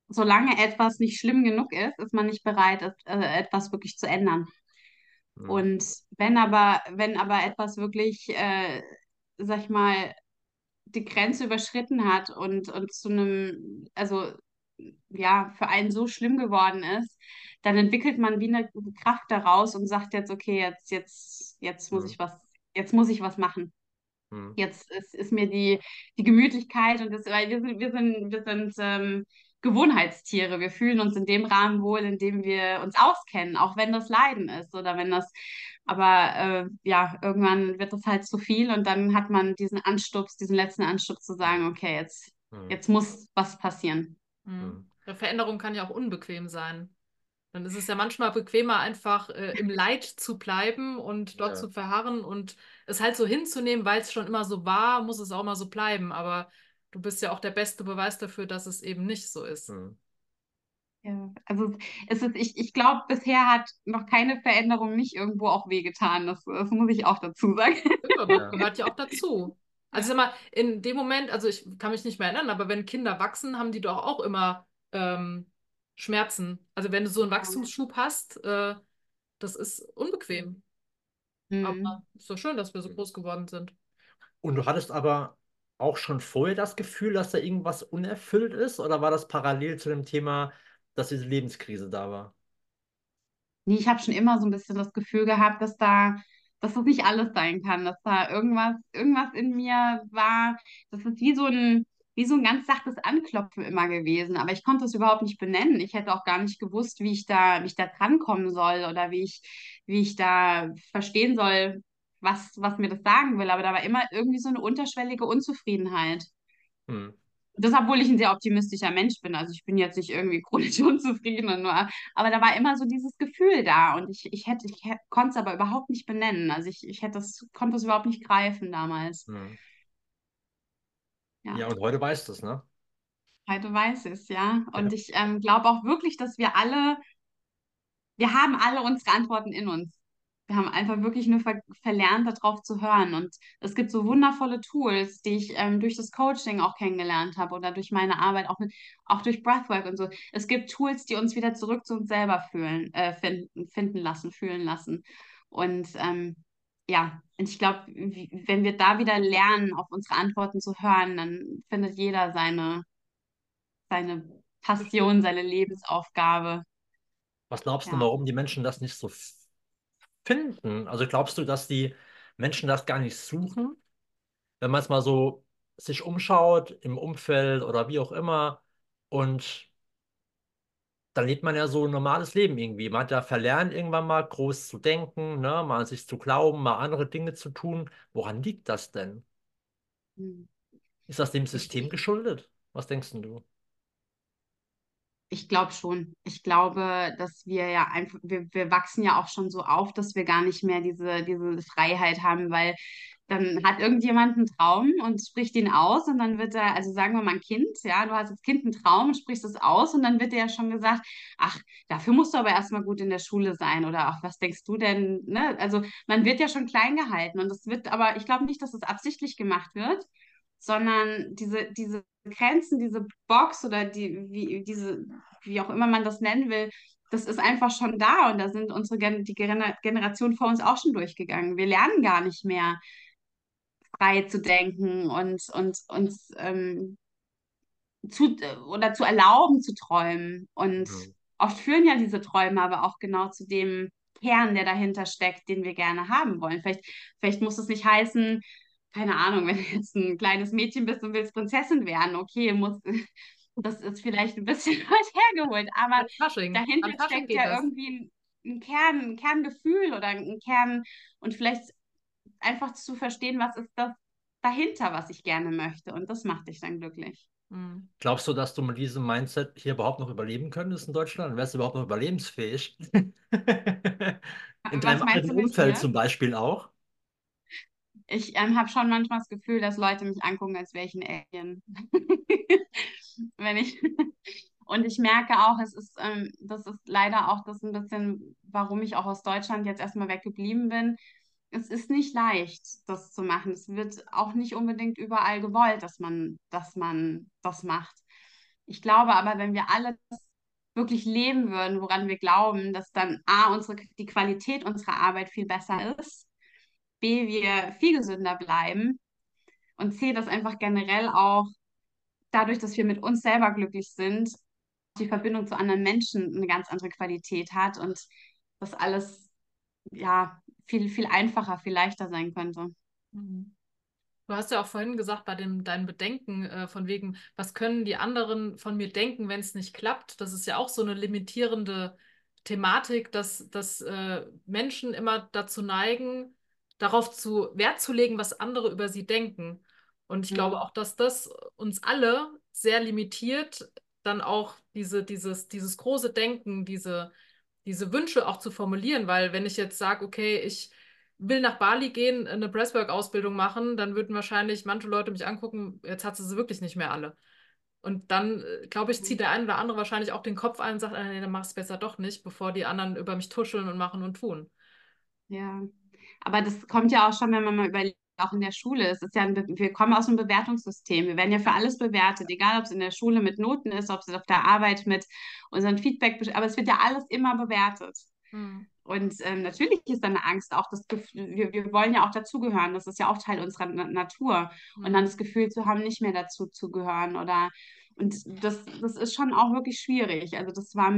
solange etwas nicht schlimm genug ist, ist man nicht bereit, äh, etwas wirklich zu ändern. Hm, Und wenn aber, wenn aber etwas wirklich, äh, sag ich mal, die Grenze überschritten hat und, und zu einem, also ja, für einen so schlimm geworden ist, dann entwickelt man wie eine Kraft daraus und sagt jetzt, okay, jetzt, jetzt, jetzt muss hm, ich was, jetzt muss ich was machen. hm, Jetzt ist, ist mir die, die Gemütlichkeit und das, weil wir sind, wir sind, wir sind ähm, Gewohnheitstiere. Wir fühlen uns in dem Rahmen wohl, in dem wir uns auskennen, auch wenn das Leiden ist oder wenn das, aber äh, ja, irgendwann wird das halt zu viel und dann hat man diesen Anstups, diesen letzten Anstups zu sagen, okay, jetzt, hm, jetzt muss was passieren. Mhm. hm. Ja, Veränderung kann ja auch unbequem sein. Dann ist es ja manchmal bequemer, einfach äh, im Leid zu bleiben und dort Ja. zu verharren und es halt so hinzunehmen, weil es schon immer so war, muss es auch mal so bleiben. Aber du bist ja auch der beste Beweis dafür, dass es eben nicht so ist. Hm. Ja, also es ist, ich, ich glaube, bisher hat noch keine Veränderung nicht irgendwo auch wehgetan. Das, das muss ich auch dazu sagen. Ja, das [laughs] gehört ja auch dazu. Also sag mal, in dem Moment, also ich kann mich nicht mehr erinnern, aber wenn Kinder wachsen, haben die doch auch immer ähm, Schmerzen. Also wenn du so einen Wachstumsschub hast, äh, das ist unbequem. Mhm. Aber ist doch schön, dass wir so groß geworden sind. Und du hattest aber auch schon vorher das Gefühl, dass da irgendwas unerfüllt ist, oder war das parallel zu dem Thema, dass diese Lebenskrise da war? Nee, ich habe schon immer so ein bisschen das Gefühl gehabt, dass da, dass das nicht alles sein kann, dass da irgendwas, irgendwas in mir war. Das ist wie so ein, wie so ein ganz sachtes Anklopfen immer gewesen. Aber ich konnte es überhaupt nicht benennen. Ich hätte auch gar nicht gewusst, wie ich da, wie ich da drankommen soll oder wie ich, wie ich da verstehen soll, was, was mir das sagen will. Aber da war immer irgendwie so eine unterschwellige Unzufriedenheit. Hm. Das, obwohl ich ein sehr optimistischer Mensch bin. Also ich bin jetzt nicht irgendwie chronisch [laughs] unzufrieden und nur, aber da war immer so dieses Gefühl da und ich, ich hätte, ich hätte, konnte es aber überhaupt nicht benennen. Also ich, ich hätte das, konnte das überhaupt nicht greifen damals. Hm. Ja, Ja, und heute weißt du es, ne? heute weiß es, ja. Ja. Und ich ähm, glaube auch wirklich, dass wir alle, wir haben alle unsere Antworten in uns. Wir haben einfach wirklich nur ver verlernt, darauf zu hören. Und es gibt so wundervolle Tools, die ich ähm, durch das Coaching auch kennengelernt habe oder durch meine Arbeit, auch, mit, auch durch Breathwork und so. Es gibt Tools, die uns wieder zurück zu uns selber fühlen, äh, finden, finden lassen, fühlen lassen. Und ähm, ja, und ich glaube, wenn wir da wieder lernen, auf unsere Antworten zu hören, dann findet jeder seine, seine Passion, seine Lebensaufgabe. Was glaubst du, Ja. warum die Menschen das nicht so finden? Also glaubst du, dass die Menschen das gar nicht suchen? Wenn man es mal so sich umschaut im Umfeld oder wie auch immer und dann lebt man ja so ein normales Leben irgendwie. Man hat ja verlernt, irgendwann mal groß zu denken, ne? Mal an sich zu glauben, mal andere Dinge zu tun. Woran liegt das denn? Hm. Ist das dem System geschuldet? Was denkst denn du? Ich glaube schon. Ich glaube, dass wir ja einfach, wir, wir wachsen ja auch schon so auf, dass wir gar nicht mehr diese, diese Freiheit haben, weil dann hat irgendjemand einen Traum und spricht ihn aus und dann wird er, also sagen wir mal ein Kind, ja, du hast als Kind einen Traum sprichst es aus und dann wird dir ja schon gesagt, ach, dafür musst du aber erstmal gut in der Schule sein oder ach, was denkst du denn, ne? Also man wird ja schon klein gehalten und das wird aber, ich glaube nicht, dass es absichtlich gemacht wird, sondern diese, diese Grenzen, diese Box oder die, wie, diese, wie auch immer man das nennen will, das ist einfach schon da und da sind unsere Gen die Gener Generation vor uns auch schon durchgegangen. Wir lernen gar nicht mehr frei zu denken und und uns ähm, zu oder zu erlauben zu träumen. Und Mhm. oft führen ja diese Träume aber auch genau zu dem Kern, der dahinter steckt, den wir gerne haben wollen. Vielleicht, vielleicht muss es nicht heißen, keine Ahnung, wenn du jetzt ein kleines Mädchen bist und willst Prinzessin werden, okay, muss, [laughs] das ist vielleicht ein bisschen [laughs] weit hergeholt, aber Fasching. dahinter Fasching steckt ja das. irgendwie ein, ein Kern, ein Kerngefühl oder ein Kern und vielleicht einfach zu verstehen, was ist das dahinter, was ich gerne möchte. Und das macht dich dann glücklich. Mhm. Glaubst du, dass du mit diesem Mindset hier überhaupt noch überleben könntest in Deutschland? Wärst du überhaupt noch überlebensfähig? [laughs] In deinem mit Umfeld hier? zum Beispiel auch? Ich ähm, habe schon manchmal das Gefühl, dass Leute mich angucken, als wäre ich ein Alien. [laughs] Wenn ich [laughs] und ich merke auch, es ist, ähm, das ist leider auch das ein bisschen, warum ich auch aus Deutschland jetzt erstmal weggeblieben bin. Es ist nicht leicht, das zu machen. Es wird auch nicht unbedingt überall gewollt, dass man, dass man das macht. Ich glaube aber, wenn wir alle wirklich leben würden, woran wir glauben, dass dann A, unsere, die Qualität unserer Arbeit viel besser ist, B, wir viel gesünder bleiben und C, dass einfach generell auch dadurch, dass wir mit uns selber glücklich sind, die Verbindung zu anderen Menschen eine ganz andere Qualität hat und das alles ja viel, viel einfacher, viel leichter sein könnte. Mhm. Du hast ja auch vorhin gesagt, bei dem, deinen Bedenken äh, von wegen, was können die anderen von mir denken, wenn es nicht klappt? Das ist ja auch so eine limitierende Thematik, dass, dass äh, Menschen immer dazu neigen, darauf zu Wert zu legen, was andere über sie denken. Und ich mhm. glaube auch, dass das uns alle sehr limitiert, dann auch diese, dieses, dieses große Denken, diese, diese Wünsche auch zu formulieren, weil wenn ich jetzt sage, okay, ich will nach Bali gehen, eine Breathwork-Ausbildung machen, dann würden wahrscheinlich manche Leute mich angucken, jetzt hat sie sie wirklich nicht mehr alle. Und dann, äh, glaube ich, zieht der eine oder andere wahrscheinlich auch den Kopf ein und sagt, ah, nee, dann mach es besser doch nicht, bevor die anderen über mich tuscheln und machen und tun. Ja, aber das kommt ja auch schon, wenn man mal überlegt, auch in der Schule. Es ist ja ein, wir kommen aus einem Bewertungssystem. Wir werden ja für alles bewertet, egal ob es in der Schule mit Noten ist, ob es auf der Arbeit mit unseren Feedback, aber es wird ja alles immer bewertet. Hm. Und ähm, natürlich ist da eine Angst, auch das Gefühl, wir, wir wollen ja auch dazugehören, das ist ja auch Teil unserer Na Natur. Hm. Und dann das Gefühl zu haben, nicht mehr dazu zu gehören oder und das, das ist schon auch wirklich schwierig. Also das war,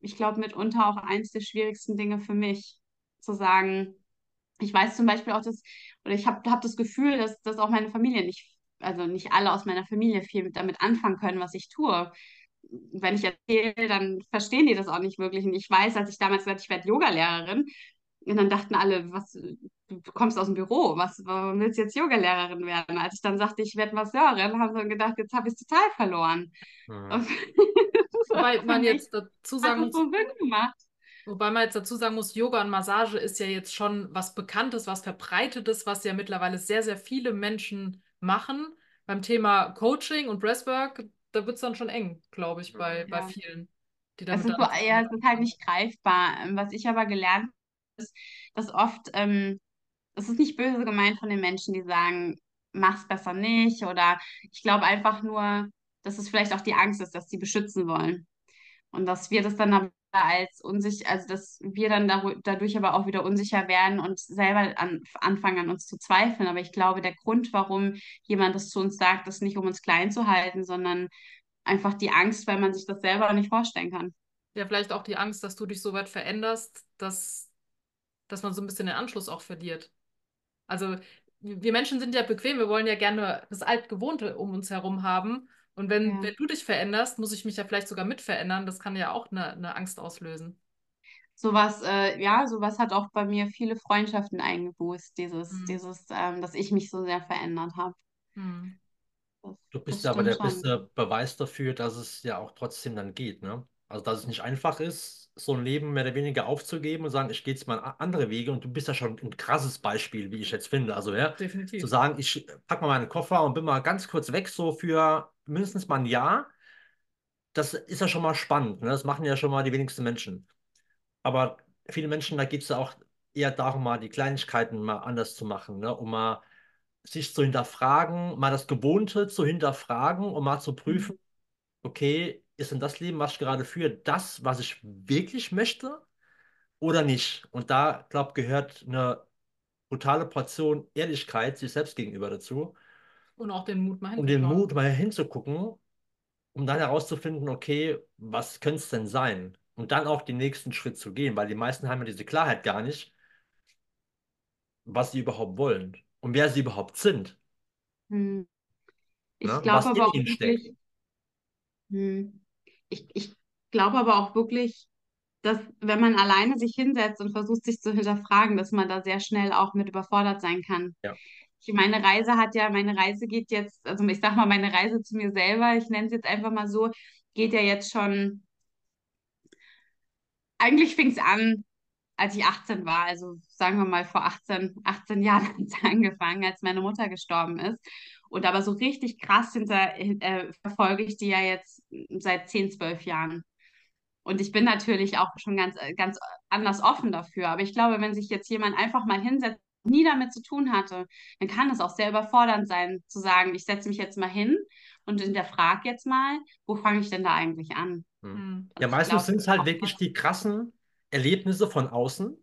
ich glaube, mitunter auch eins der schwierigsten Dinge für mich, zu sagen, ich weiß zum Beispiel auch, dass, oder ich habe hab das Gefühl, dass, dass auch meine Familie nicht, also nicht alle aus meiner Familie viel damit anfangen können, was ich tue. Wenn ich erzähle, dann verstehen die das auch nicht wirklich. Und ich weiß, als ich damals gesagt ich werde Yogalehrerin, und dann dachten alle, was, du kommst aus dem Büro, was, warum willst du jetzt Yogalehrerin werden? Als ich dann sagte, ich werde Masseurin, haben sie dann gedacht, jetzt habe ich es total verloren. Mhm. [laughs] Wobei man jetzt dazu sagen muss, so gemacht. Wobei man jetzt dazu sagen muss, Yoga und Massage ist ja jetzt schon was Bekanntes, was Verbreitetes, was ja mittlerweile sehr, sehr viele Menschen machen. Beim Thema Coaching und Breathwork, da wird es dann schon eng, glaube ich, bei, ja. bei vielen. Die damit es, ist ja, es ist halt nicht greifbar. Was ich aber gelernt habe, ist, dass oft, ähm, es ist nicht böse gemeint von den Menschen, die sagen, mach's besser nicht. Oder ich glaube einfach nur, dass es vielleicht auch die Angst ist, dass sie beschützen wollen. Und dass wir das dann als unsicher, also dass wir dann dadurch aber auch wieder unsicher werden und selber an, anfangen an uns zu zweifeln. Aber ich glaube, der Grund, warum jemand das zu uns sagt, ist nicht, um uns klein zu halten, sondern einfach die Angst, weil man sich das selber nicht vorstellen kann. Ja, vielleicht auch die Angst, dass du dich so weit veränderst, dass, dass man so ein bisschen den Anschluss auch verliert. Also wir Menschen sind ja bequem, wir wollen ja gerne das Altgewohnte um uns herum haben. Und wenn, ja. wenn du dich veränderst, muss ich mich ja vielleicht sogar mit verändern. Das kann ja auch eine, eine Angst auslösen. Sowas, äh, ja, sowas hat auch bei mir viele Freundschaften eingeboost, dieses, mhm. dieses, ähm, dass ich mich so sehr verändert habe. Mhm. Du bist ja aber der beste Beweis dafür, dass es ja auch trotzdem dann geht, ne? Also, dass es nicht einfach ist, so ein Leben mehr oder weniger aufzugeben und sagen, ich gehe jetzt mal andere Wege und du bist ja schon ein krasses Beispiel, wie ich jetzt finde. Also, ja, Definitiv. zu sagen, ich packe mal meinen Koffer und bin mal ganz kurz weg, so für mindestens mal ein Jahr, das ist ja schon mal spannend. Ne? Das machen ja schon mal die wenigsten Menschen. Aber viele Menschen, da geht es ja auch eher darum, mal die Kleinigkeiten mal anders zu machen, ne? um mal sich zu hinterfragen, mal das Gewohnte zu hinterfragen, um mal zu prüfen, okay, ist denn das Leben, was ich gerade führe, das, was ich wirklich möchte oder nicht? Und da, glaube ich, gehört eine brutale Portion Ehrlichkeit sich selbst gegenüber dazu. Und auch den Mut mal hinzugucken. Und den Mut mal hinzugucken, um dann herauszufinden, okay, was könnte es denn sein? Und dann auch den nächsten Schritt zu gehen, weil die meisten haben ja diese Klarheit gar nicht, was sie überhaupt wollen und wer sie überhaupt sind. Hm. Ich ne? glaube aber auch wirklich, hm. Ich, ich glaube aber auch wirklich, dass wenn man alleine sich hinsetzt und versucht, sich zu hinterfragen, dass man da sehr schnell auch mit überfordert sein kann. Ja meine Reise hat ja, meine Reise geht jetzt, also ich sag mal, meine Reise zu mir selber, ich nenne es jetzt einfach mal so, geht ja jetzt schon, eigentlich fing es an als ich 18 war, also sagen wir mal vor 18, 18 Jahren [laughs] hat es angefangen, als meine Mutter gestorben ist. Und aber so richtig krass hinter, äh, verfolge ich die ja jetzt seit 10, 12 Jahren. Und ich bin natürlich auch schon ganz, ganz anders offen dafür. Aber ich glaube, wenn sich jetzt jemand einfach mal hinsetzt, nie damit zu tun hatte, dann kann es auch sehr überfordernd sein, zu sagen, ich setze mich jetzt mal hin und hinterfrage jetzt mal, wo fange ich denn da eigentlich an? Hm. Ja, meistens sind es halt wirklich die krassen Erlebnisse von außen.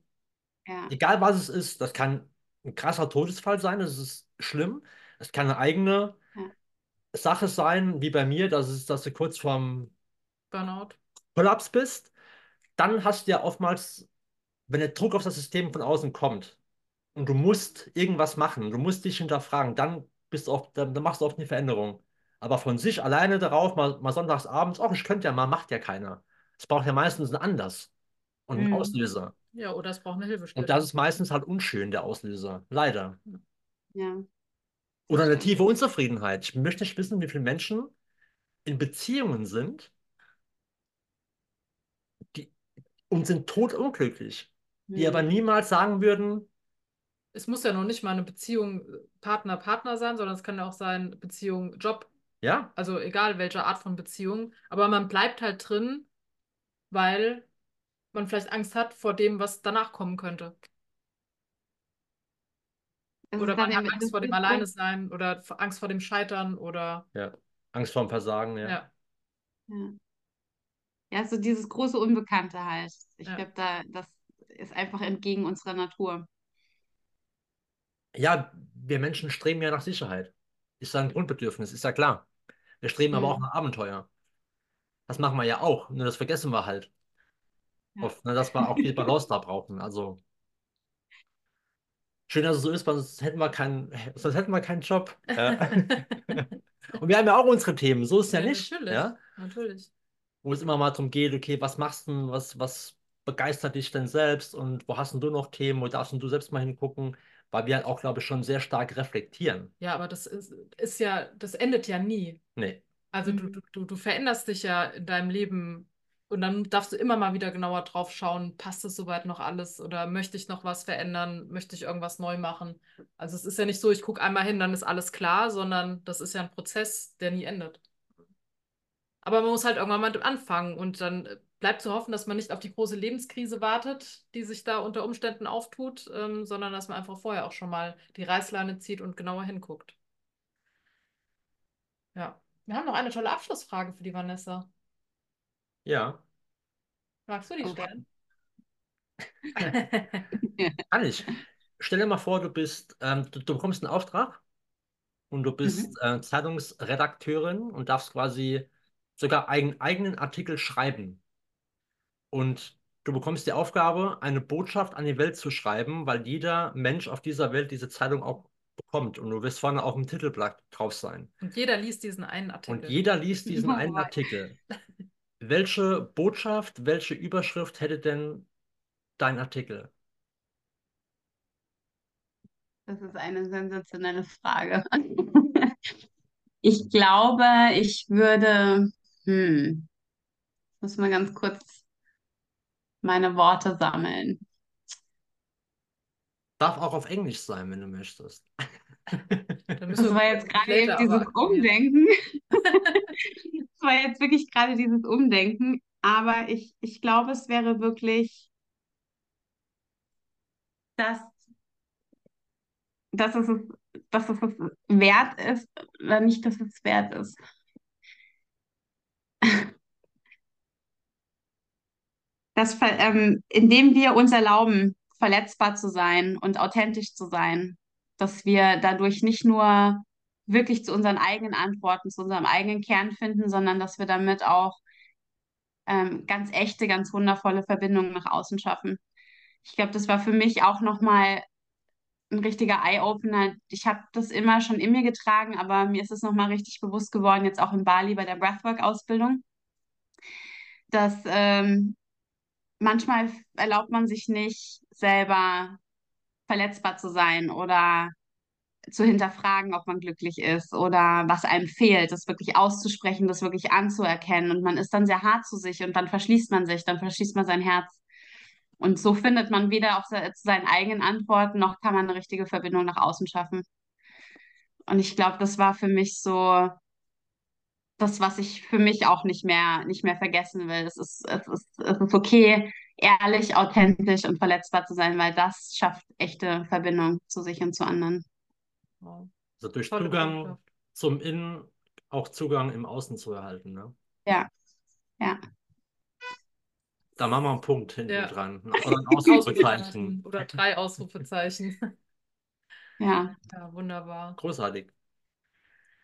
Ja. Egal was es ist, das kann ein krasser Todesfall sein, das ist schlimm. Es kann eine eigene Ja. Sache sein, wie bei mir, das ist, dass du kurz vorm Burnout. Kollaps bist. Dann hast du ja oftmals, wenn der Druck auf das System von außen kommt und du musst irgendwas machen, du musst dich hinterfragen, dann bist du oft, dann, dann machst du oft eine Veränderung. Aber von sich alleine darauf, mal, mal sonntags abends, ich könnte ja mal, macht ja keiner. Es braucht ja meistens einen Anlass und einen Mhm. Auslöser. Ja, oder es braucht eine Und Hilfestellung. das ist meistens halt unschön, der Auslöser. Leider. Ja. Oder eine tiefe Unzufriedenheit. Ich möchte nicht wissen, wie viele Menschen in Beziehungen sind die, und sind totunglücklich, die aber Mhm. niemals sagen würden, Es muss ja noch nicht mal eine Beziehung äh, Partner-Partner sein, sondern es kann ja auch sein Beziehung Job. ja, Also egal welche Art von Beziehung. Aber man bleibt halt drin, weil man vielleicht Angst hat vor dem, was danach kommen könnte. Das ist Oder man hat Angst vor dem ist so- Alleinesein oder Angst vor dem Scheitern oder ja, Angst vor dem Versagen, ja. ja. Ja. Ja, so dieses große Unbekannte halt. Ich Ja. glaube, da, das ist einfach entgegen unserer Natur. Ja, wir Menschen streben ja nach Sicherheit. Ist ja ein Grundbedürfnis, ist ja klar. Wir streben aber Mhm. auch nach Abenteuer. Das machen wir ja auch, nur das vergessen wir halt Ja. oft, ne, dass wir auch die Balance da brauchen. Also schön, dass es so ist, weil sonst hätten wir keinen, sonst hätten wir keinen Job. [laughs] Ja. Und wir haben ja auch unsere Themen, so ist es ja Ja, nicht. natürlich. Ja? Natürlich. Wo es immer mal darum geht, okay, was machst du denn, was, was begeistert dich denn selbst und wo hast denn du noch Themen, wo darfst denn du selbst mal hingucken, weil wir halt auch, glaube ich, schon sehr stark reflektieren. Ja, aber das ist, ist ja, das endet ja nie. Nee. Also du, Mhm. du, du, du veränderst dich ja in deinem Leben und dann darfst du immer mal wieder genauer drauf schauen, passt es soweit noch alles oder möchte ich noch was verändern, möchte ich irgendwas neu machen. Also es ist ja nicht so, ich gucke einmal hin, dann ist alles klar, sondern das ist ja ein Prozess, der nie endet. Aber man muss halt irgendwann mal anfangen und dann bleibt zu hoffen, dass man nicht auf die große Lebenskrise wartet, die sich da unter Umständen auftut, ähm, sondern dass man einfach vorher auch schon mal die Reißleine zieht und genauer hinguckt. Ja. Wir haben noch eine tolle Abschlussfrage für die Vanessa. Ja, Magst du die Oh. stellen? [laughs] kann ich. Stell dir mal vor, du bist, ähm, du, du bekommst einen Auftrag und du bist äh, Zeitungsredakteurin und darfst quasi sogar einen eigenen Artikel schreiben. Und du bekommst die Aufgabe, eine Botschaft an die Welt zu schreiben, weil jeder Mensch auf dieser Welt diese Zeitung auch bekommt. Und du wirst vorne auf dem Titelblatt drauf sein. Und jeder liest diesen einen Und Artikel. jeder liest diesen [laughs] Oh einen. Artikel. Welche Botschaft, welche Überschrift hätte denn dein Artikel? Das ist eine sensationelle Frage. [laughs] Ich glaube, ich würde, hm, ich muss mal ganz kurz meine Worte sammeln. Darf auch auf Englisch sein, wenn du möchtest. [laughs] Das war jetzt gerade eben dieses. Umdenken. [laughs] [laughs] Das war jetzt wirklich gerade dieses Umdenken. Aber ich, ich glaube, es wäre wirklich, dass, dass es, es- dass es es wert ist, oder nicht, dass es wert ist. Dass, ver- ähm, indem wir uns erlauben, verletzbar zu sein und authentisch zu sein, dass wir dadurch nicht nur wirklich zu unseren eigenen Antworten, zu unserem eigenen Kern finden, sondern dass wir damit auch ähm, ganz echte, ganz wundervolle Verbindungen nach außen schaffen. Ich glaube, das war für mich auch nochmal ein richtiger Eye-Opener. Ich habe das immer schon in mir getragen, aber mir ist es nochmal richtig bewusst geworden, jetzt auch in Bali bei der Breathwork-Ausbildung, dass ähm, manchmal erlaubt man sich nicht selber verletzbar zu sein oder zu hinterfragen, ob man glücklich ist oder was einem fehlt, das wirklich auszusprechen, das wirklich anzuerkennen. Und man ist dann sehr hart zu sich und dann verschließt man sich, dann verschließt man sein Herz. Und so findet man weder auf seinen eigenen Antworten, noch kann man eine richtige Verbindung nach außen schaffen. Und ich glaube, das war für mich so das, was ich für mich auch nicht mehr, nicht mehr vergessen will. Es ist, es ist, es ist okay, ehrlich, authentisch und verletzbar zu sein, weil das schafft echte Verbindung zu sich und zu anderen. Also durch Tolle Zugang Botschaft. zum Innen auch Zugang im Außen zu erhalten, ne? Ja, ja. Da machen wir einen Punkt hinten ja. dran. [laughs] Oder ein Ausrufezeichen. Oder drei Ausrufezeichen. Ja. Ja, wunderbar. Großartig.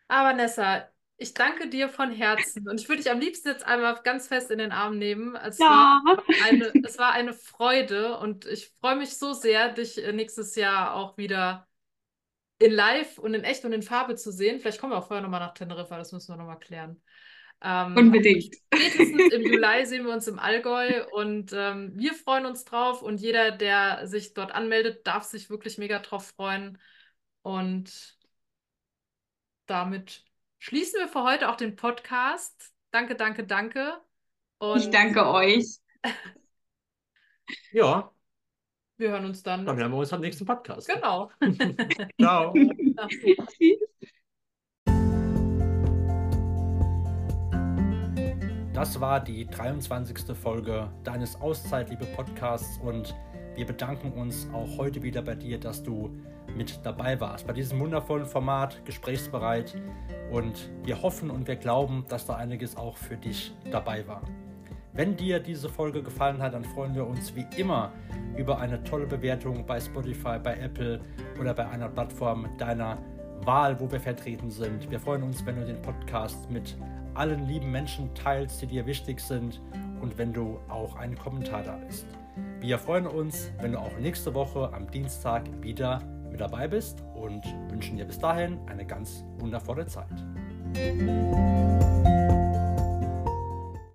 Aber Nessa, ich danke dir von Herzen und ich würde dich am liebsten jetzt einmal ganz fest in den Arm nehmen. Es, ja. war eine, es war eine Freude und ich freue mich so sehr, dich äh, nächstes Jahr auch wieder in live und in echt und in Farbe zu sehen. Vielleicht kommen wir auch vorher nochmal nach Teneriffa, das müssen wir nochmal klären. Ähm, Unbedingt. Spätestens im [laughs] Juli sehen wir uns im Allgäu und ähm, wir freuen uns drauf und jeder, der sich dort anmeldet, darf sich wirklich mega drauf freuen. Und damit schließen wir für heute auch den Podcast. Danke, danke, danke. Und ich danke euch. ja. Wir hören uns dann. Dann hören wir uns am nächsten Podcast. Genau. [laughs] Ciao. [laughs] Das war die 23. Folge deines Auszeitliebe Podcasts und wir bedanken uns auch heute wieder bei dir, dass du mit dabei warst bei diesem wundervollen Format, gesprächsbereit. Und wir hoffen und wir glauben, dass da einiges auch für dich dabei war. Wenn dir diese Folge gefallen hat, dann freuen wir uns wie immer über eine tolle Bewertung bei Spotify, bei Apple oder bei einer Plattform deiner Wahl, wo wir vertreten sind. Wir freuen uns, wenn du den Podcast mit allen lieben Menschen teilst, die dir wichtig sind und wenn du auch einen Kommentar da bist. Wir freuen uns, wenn du auch nächste Woche am Dienstag wieder mit dabei bist und wünschen dir bis dahin eine ganz wundervolle Zeit.